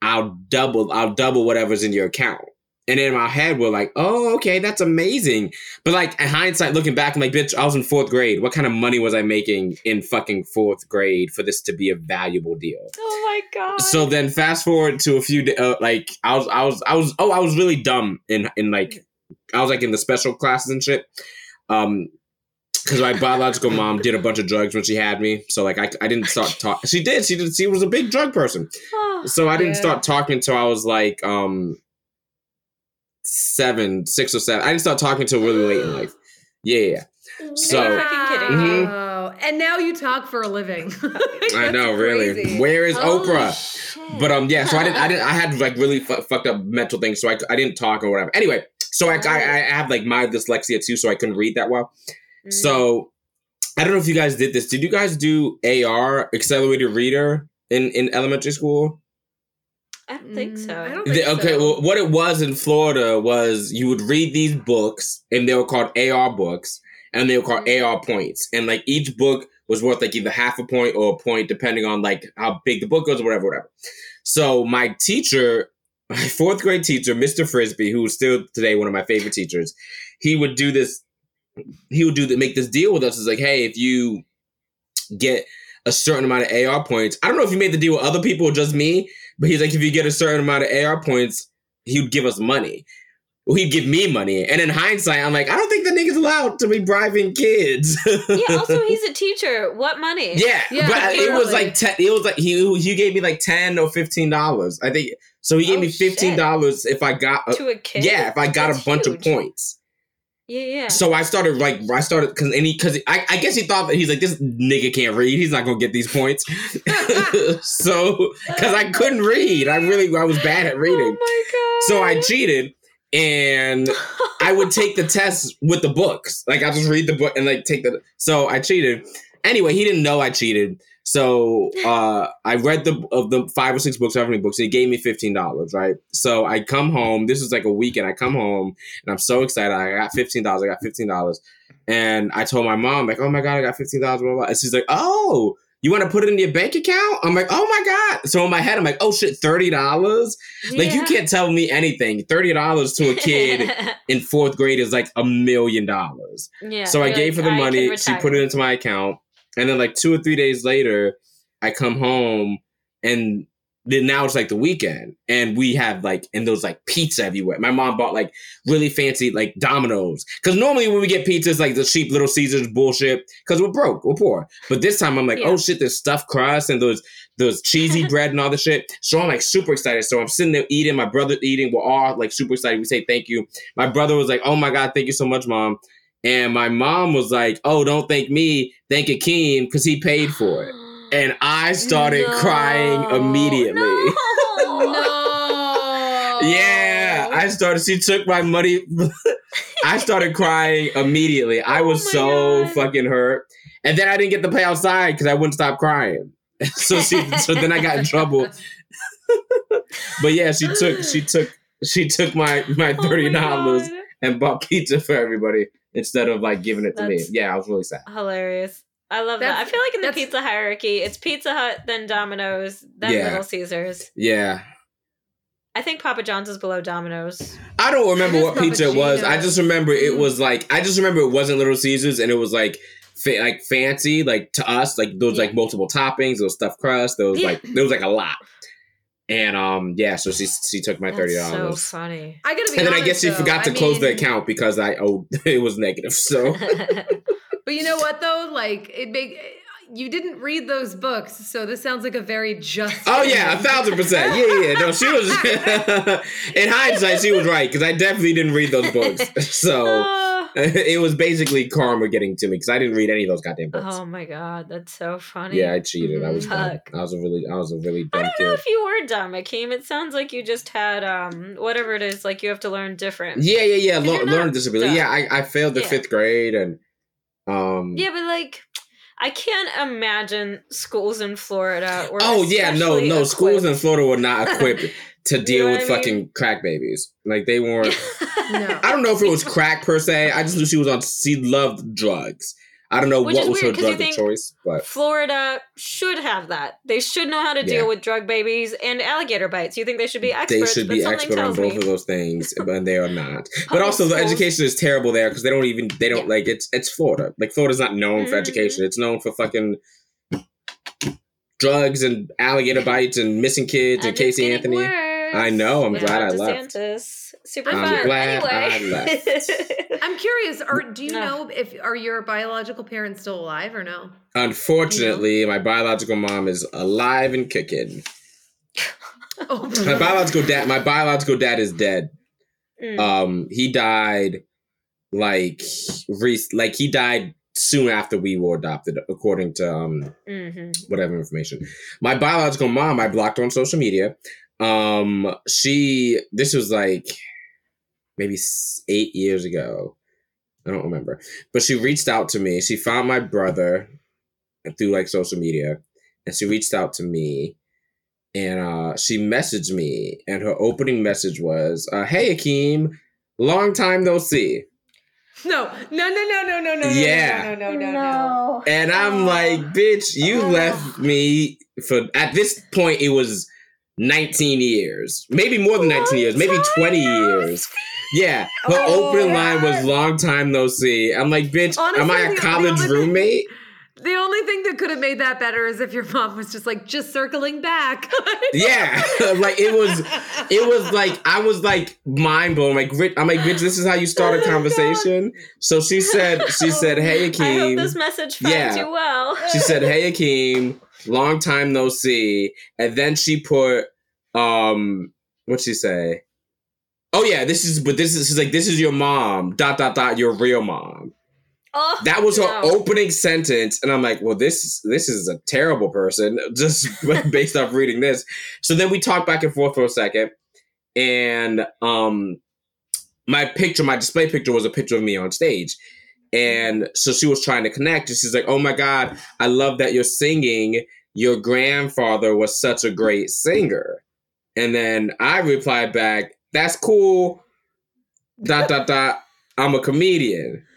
I'll double, I'll double whatever's in your account." And in my head, we're like, "Oh, okay, that's amazing." But like in hindsight, looking back, I'm like, "Bitch, I was in fourth grade. What kind of money was I making in fucking fourth grade for this to be a valuable deal?" Oh my god. so then fast forward to a few uh, like i was i was i was oh i was really dumb in in like i was like in the special classes and shit. Um because my biological [laughs] mom did a bunch of drugs when she had me. So like i, I didn't start talk she did she did she was a big drug person. Oh, so i didn't Yeah. start talking until i was like um seven six or seven. I didn't start talking until really late in life. Yeah, yeah So- Are you freaking kidding me? Wow. And now you talk for a living. [laughs] [laughs] i know really where is Holy oprah shit. But um, yeah. So I didn't. I didn't. I had like really fu- fucked up mental things. So I, I didn't talk or whatever. Anyway, so I, I I have like my dyslexia too, so I couldn't read that well. Mm. So I don't know if you guys did this. Did you guys do AR accelerated reader in in elementary school? I don't think Mm, so. I don't think okay. so. Well, what it was in Florida was you would read these books, and they were called AR books, and they were called Mhm. AR points, and like each book was worth like either half a point or a point, depending on like how big the book was or whatever, whatever. So my teacher, my [laughs] fourth grade teacher, Mr. Frisbee, who's still today one of my favorite teachers, he would do this. He would do that, make this deal with us. It's like, hey, if you get a certain amount of AR points, I don't know if he made the deal with other people or just me, but he's like, if you get a certain amount of AR points, he would give us money. He'd give me money. And in hindsight, I'm like, I don't think the nigga's allowed to be bribing kids. yeah. [laughs] Also, he's a teacher. What money? yeah, Yeah, but it was like ten. It was like he he gave me like ten or fifteen dollars. I think so. He gave Oh, me fifteen dollars if I got. A, To a kid. yeah, if I got That's a bunch huge. of points. Yeah, yeah. So I started like I started because any because I, I guess he thought that he's like this nigga can't read he's not gonna get these points [laughs] so because I couldn't read I really I was bad at reading [laughs] Oh my god. so I cheated and I would take the tests with the books like I just read the book and like take the so I cheated anyway he didn't know I cheated so uh I read the of the five or six books however many books and he gave me fifteen dollars right so I come home this was like a weekend I come home and I'm so excited. I got fifteen dollars. I got fifteen dollars, and I told my mom like, "Oh my god, I got fifteen dollars." And she's like, "Oh, you want to put it in your bank account?" I'm like, "Oh my god!" So in my head, I'm like, "Oh shit, thirty dollars! Like you can't tell me anything. Thirty dollars to a kid [laughs] in fourth grade is like a million dollars." yeah. So I gave like, her the "I money. She put it into my account, and then like two or three days later, I come home and. Then now it's like the weekend, and we have like, and there's like pizza everywhere. My mom bought like really fancy like Domino's. Because normally when we get pizzas, like the cheap Little Caesars bullshit, because we're broke, we're poor. But this time I'm like, Yeah. oh shit, there's stuffed crust and those those cheesy [laughs] bread and all the shit. So I'm like super excited. So I'm sitting there eating, my brother eating. We're all like super excited. We say thank you. My brother was like, oh my god, thank you so much, mom. And my mom was like, oh, don't thank me, thank Akeem because he paid for it. And I started crying immediately. No. no. [laughs] Yeah, I started. She took my money. [laughs] I started crying immediately. I Oh was so God. fucking hurt, and then I didn't get to play outside because I wouldn't stop crying. [laughs] so she, so then I got in trouble. But yeah, she took, she took, she took my oh my thirty dollars God. and bought pizza for everybody instead of like giving it to me. Yeah, I was really sad. Hilarious. I love that. I feel like in the pizza hierarchy, it's Pizza Hut, then Domino's, then Yeah. Little Caesars. Yeah, I think Papa John's is below Domino's. I don't remember It is what pizza it was. I just remember it Mm. was like I just remember it wasn't Little Caesars and it was like fa- like fancy like to us like those was like multiple toppings, those was stuffed crust, those Yeah. like there was like a lot. And um yeah, so she she took my thirty That's so dollars. funny. I gotta be and then I guess she though. forgot to I close the account because I owed [laughs] it was negative. So [laughs] But you know what though? Like it make you didn't read those books, so this sounds like a very just. Oh yeah, a thousand percent. Yeah, yeah. No, she was [laughs] in hindsight, she was right because I definitely didn't read those books. [laughs] So oh, [laughs] it was basically karma getting to me because I didn't read any of those goddamn books. oh my god, that's so funny. Yeah, I cheated. I was dumb. I was a really, I was a really I don't know kid. if you were dumb, Akeem. It sounds like you just had um whatever it is, like you have to learn different. Yeah, yeah, yeah. Lo- you're disability. dumb. Yeah, I, I failed the Yeah. fifth grade, and um. Yeah, but like I can't imagine schools in Florida or Oh yeah, no, no. Schools in Florida were not [laughs] equipped to You deal know with what I mean? fucking crack babies. Like they weren't. [laughs] No. I don't know if it was [laughs] crack per se. I just knew she was on. She loved drugs. I don't know Which what was her weird, you drug of choice, but Florida should have that. They should know how to deal Yeah. with drug babies and alligator bites. You think they should be experts? they should be expert on both me- of those things, [laughs] but they are not. But also, the education is terrible there because they don't even they don't Yeah. like it's it's Florida. Like Florida's not known for Mhm. education. It's known for fucking drugs and alligator bites and missing kids and, And Casey Anthony. worse I know, I'm with glad I Ron left. DeSantis. Super I'm fun. glad I anyway. [laughs] I'm curious. Are do you No. know if are your biological parents still alive or no? Unfortunately, my biological mom is alive and kicking. [laughs] Oh, My biological dad, my biological dad is dead. Mm. Um, he died like re- like he died soon after we were adopted, according to um Mhm. whatever information. My biological mom, I blocked on social media. Um, she this was like maybe eight years ago. I don't remember, but she reached out to me. She found my brother through like social media, and she reached out to me, and uh, she messaged me, and her opening message was, uh, "Hey Akeem, long time no see." no, no, no, no, no, no, no, Yeah. no, no, no, no, no. And I'm Oh. like, bitch, you Oh. left me for at this point it was 19 years. Maybe more than 19 years, maybe 20 years. Yeah. Her Oh, opening line was long time no see. I'm like, bitch, am I a Honestly, a the- the college only thing- roommate? The only thing that could have made that better is if your mom was just like, just circling back. [laughs] Yeah, [laughs] like it was, it was like I was like mind blown. Like Rich, I'm like Rich, this is how you start a Oh, conversation. So she said, she said, "Hey I hope Akeem." this message finds Yeah. you well. She said, "Hey Akeem, long time no see." And then she put, um, what'd she say? Oh yeah, this is, but this is she's like, this is your mom. Dot dot dot, your real mom. Oh, That was her no. opening sentence, and I'm like, well, this this is a terrible person [laughs] just based off reading this. So then we talked back and forth for a second, and um, my picture, my display picture was a picture of me on stage, and so she was trying to connect, and she's like, oh my god, I love that you're singing. Your grandfather was such a great singer, and then I replied back, that's cool. Dot dot dot. I'm a comedian. [laughs]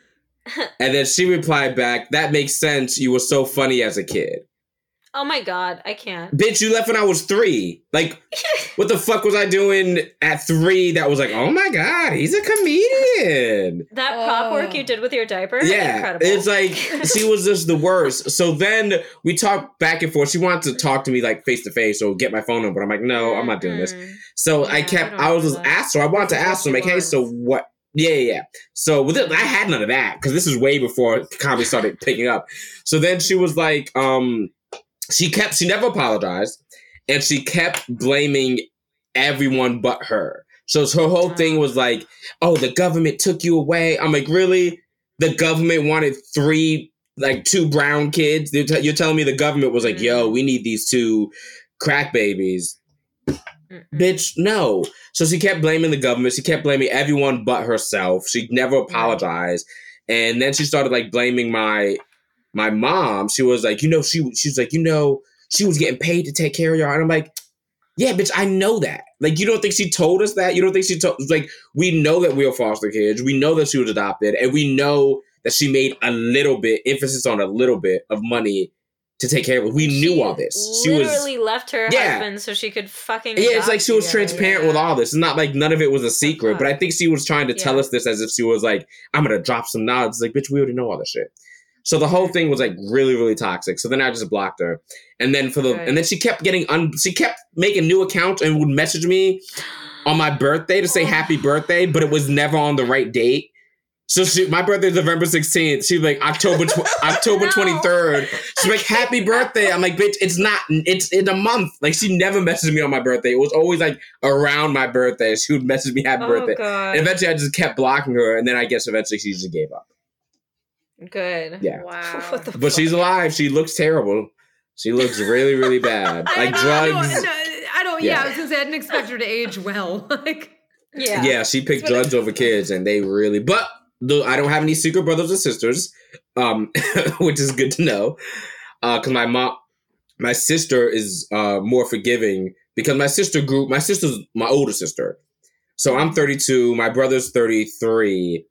And then she replied back, That makes sense. You were so funny as a kid. Oh my god, I can't. Bitch, you left when I was three. Like, [laughs] what the fuck was I doing at three that was like, oh my God, he's a comedian? That prop work Oh. you did with your diaper, Yeah. incredible. It's like, she was just the worst. So then we talked back and forth. She wanted to talk to me like face to face or get my phone number. I'm like, no, I'm not doing this. Mm. So I kept, I I, was just asked her. I wanted to This is what ask her, like, hey, so what? Yeah, yeah, yeah. So with it, I had none of that because this is way before comedy started picking up. So then she was like, um, she kept, she never apologized, and she kept blaming everyone but her. So her whole thing mm-hmm. was like, oh, the government took you away. I'm like, really? The government wanted three, like two brown kids. You're, t- you're telling me the government was like, yo, mm-hmm. we need these two crack babies. Mm-mm. Bitch, no. So she kept blaming the government. She kept blaming everyone but herself. She never apologized. And then she started like blaming my my mom. She was like, you know, she she was like, you know, she was getting paid to take care of y'all. And I'm like, yeah, bitch, I know that. Like, you don't think she told us that? You don't think she told like we know that we are foster kids. We know that she was adopted, and we know that she made a little bit emphasis on a little bit of money to take care of. it. We knew She all this. She was literally left her Yeah. husband so she could fucking. yeah, it's like she was transparent with all this. It's not like none of it was a secret, but I think she was trying to tell us this as if she was like, I'm gonna drop some knowledge. It's like, bitch, we already know all this shit. So the whole thing was like really, really toxic. So then I just blocked her. And then for the Right. and then she kept getting un she kept making new accounts and would message me on my birthday to say Oh. happy birthday, but it was never on the right date. So she, my birthday is November 16th. She's like October tw- [laughs] October No. 23rd. She's like, happy birthday. I'm like, bitch, it's not, it's in a month. Like, she never messaged me on my birthday. It was always like around my birthday. She would message me happy Oh birthday. god. And eventually I just kept blocking her. And then I guess eventually she just gave up. Good. Yeah. Wow. [laughs] What the But she's alive. She looks terrible. She looks really, really bad. [laughs] I Like don't- drugs. I don't, I don't yeah. Yeah. I was gonna say I didn't expect her to age well. [laughs] like Yeah. Yeah, she picked drugs over kids, and they really. But the, I don't have any secret brothers or sisters, um, which is good to know. Because my mom, my sister is uh, more forgiving because my sister grew. My sister's my older sister, so I'm 32. My brother's 33,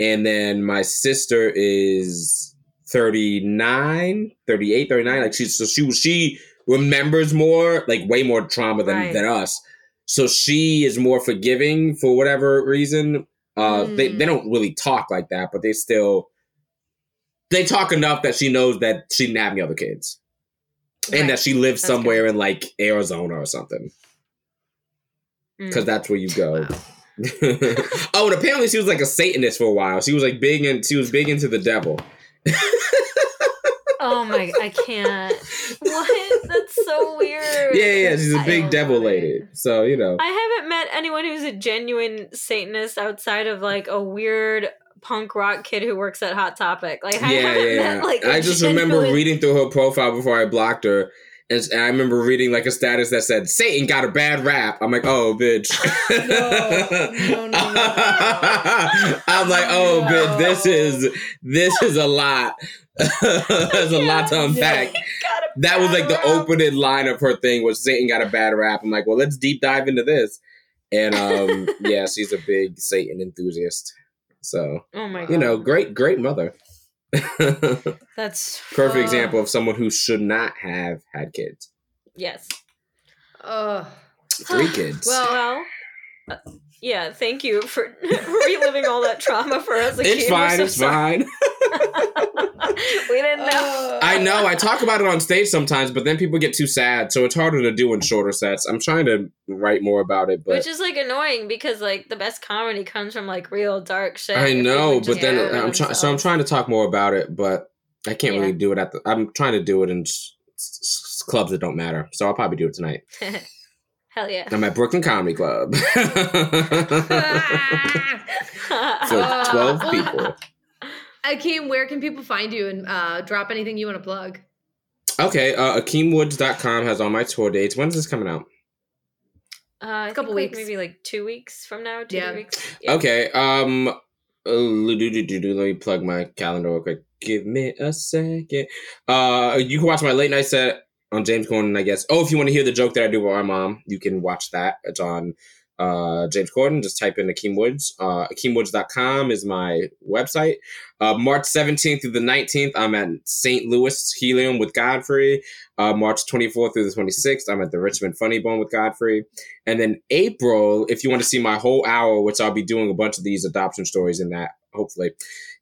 and then my sister is 39, 38, 39. Like she, so she she remembers more, like way more trauma than Right. than us. So she is more forgiving for whatever reason. Uh, they Mm. they don't really talk like that, but they still they talk enough that she knows that she didn't have any other kids, and that she lives That's good. somewhere in like Arizona or something, Mm. because that's where you go. Wow. [laughs] oh, and apparently she was like a Satanist for a while. She was like big and she was big into the devil. Oh my! I can't. What? That's so weird. Yeah, yeah, she's a big devil lady. So you know, I haven't met anyone who's a genuine Satanist outside of like a weird punk rock kid who works at Hot Topic. Like I yeah, haven't yeah, met yeah. like I just remember reading through her profile before I blocked her. And and I remember reading like a status that said Satan got a bad rap. I'm like, oh, bitch. No, no, no. [laughs] I'm like, oh, bitch, this is this is a lot. [laughs] There's a lot to unpack. That was like the rap. opening line of her thing was Satan got a bad rap. I'm like, well, let's deep dive into this. And um, [laughs] yeah, she's a big Satan enthusiast. So Oh my god! you know, great, great mother. [laughs] Perfect that's Uh, example of someone who should not have had kids. Yes. Ugh. Three [sighs] kids. Well, uh, yeah. Thank you for [laughs] reliving all that trauma for us. it's Akeem. We're fine. so it's sorry. fine. [laughs] we didn't know. I know. I talk about it on stage sometimes, but then people get too sad, so it's harder to do in shorter sets. I'm trying to write more about it, but Which is like annoying because like the best comedy comes from like real dark shit. I know. But then I'm trying. So I'm trying to talk more about it, but I can't Yeah. really do it at the. I'm trying to do it in s- s- clubs that don't matter. So I'll probably do it tonight. [laughs] Hell yeah. I'm at Brooklyn Comedy Club [laughs] [laughs] for Uh, 12 people. Akeem, where can people find you and uh, drop anything you want to plug? Okay, uh, AkeemWoods.com has all my tour dates. When's this coming out? Uh, I A couple think, like, weeks. maybe like two weeks from now. Two Yeah. three weeks. Okay, um, uh, let me plug my calendar real quick. Give me a second. Uh, you can watch my late night set on James Corden, I guess. Oh, if you want to hear the joke that I do with my mom, you can watch that. It's on uh, James Corden. Just type in Akeem Woods. Uh, AkeemWoods.com is my website. Uh, March 17th through the 19th, I'm at St. Louis Helium with Godfrey. Uh, March 24th through the 26th, I'm at the Richmond Funny Bone with Godfrey. And then April, if you want to see my whole hour, which I'll be doing a bunch of these adoption stories in that, hopefully.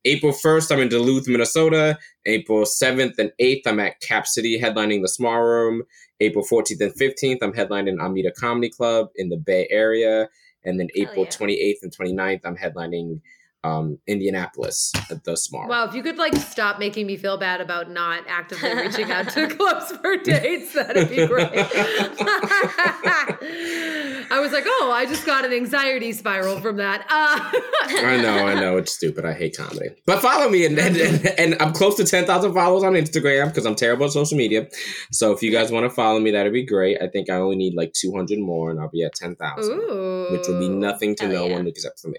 April 1st, I'm in Duluth, Minnesota. April 7th and 8th, I'm at Cap City headlining the Small Room. April 14th and 15th, I'm headlining Amita Comedy Club in the Bay Area. And then Hell April yeah. 28th and 29th, I'm headlining um, Indianapolis at the Small. Wow, if you could like stop making me feel bad about not actively reaching out to [laughs] clubs for dates, that'd be great. [laughs] Like, oh, I just got an anxiety spiral from that. Uh, [laughs] I know, I know, it's stupid. I hate comedy. But follow me, and and, and, and I'm close to 10,000 followers on Instagram because I'm terrible at social media. So if you guys want to follow me, that'd be great. I think I only need like 200 more, and I'll be at 10,000, Ooh. which will be nothing to no yeah. one except for me.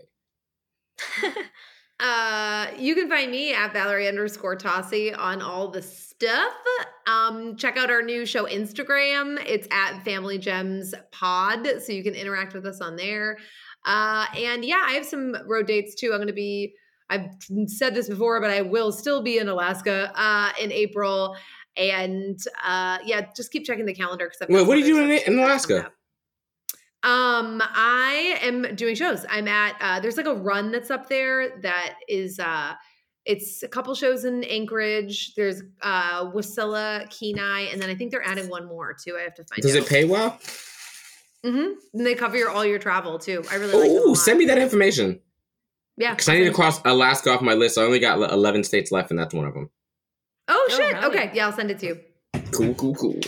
[laughs] Uh, you can find me at Valerie underscore Tosi on all the stuff. Um, check out our new show Instagram. It's at Family Gems Pod, so you can interact with us on there. Uh, and yeah, I have some road dates too. I'm going to be. I've said this before, but I will still be in Alaska uh, in April. And uh, yeah, just keep checking the calendar because Wait, what are you doing in- in Alaska? Um, I am doing shows. I'm at uh there's like a run that's up there that is uh it's a couple shows in Anchorage. There's uh Wasilla, Kenai, and then I think they're adding one more too. I have to find it. Does out. it pay well? Mm-hmm. And they cover your all your travel too. I really like Oh, send me that information Yeah. because I need to cross Alaska off my list. I only got 11 states left, and that's one of them. Oh Oh, shit. hell okay. Yeah, I'll send it to you. Cool, cool, cool.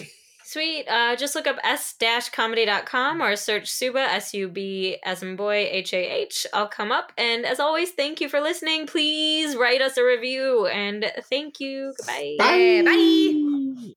Sweet. Uh, just look up s-comedy.com or search Subhah, S-U-B as in boy, H-A-H. I'll come up. And as always, thank you for listening. Please write us a review. And thank you. Goodbye. Yeah, bye.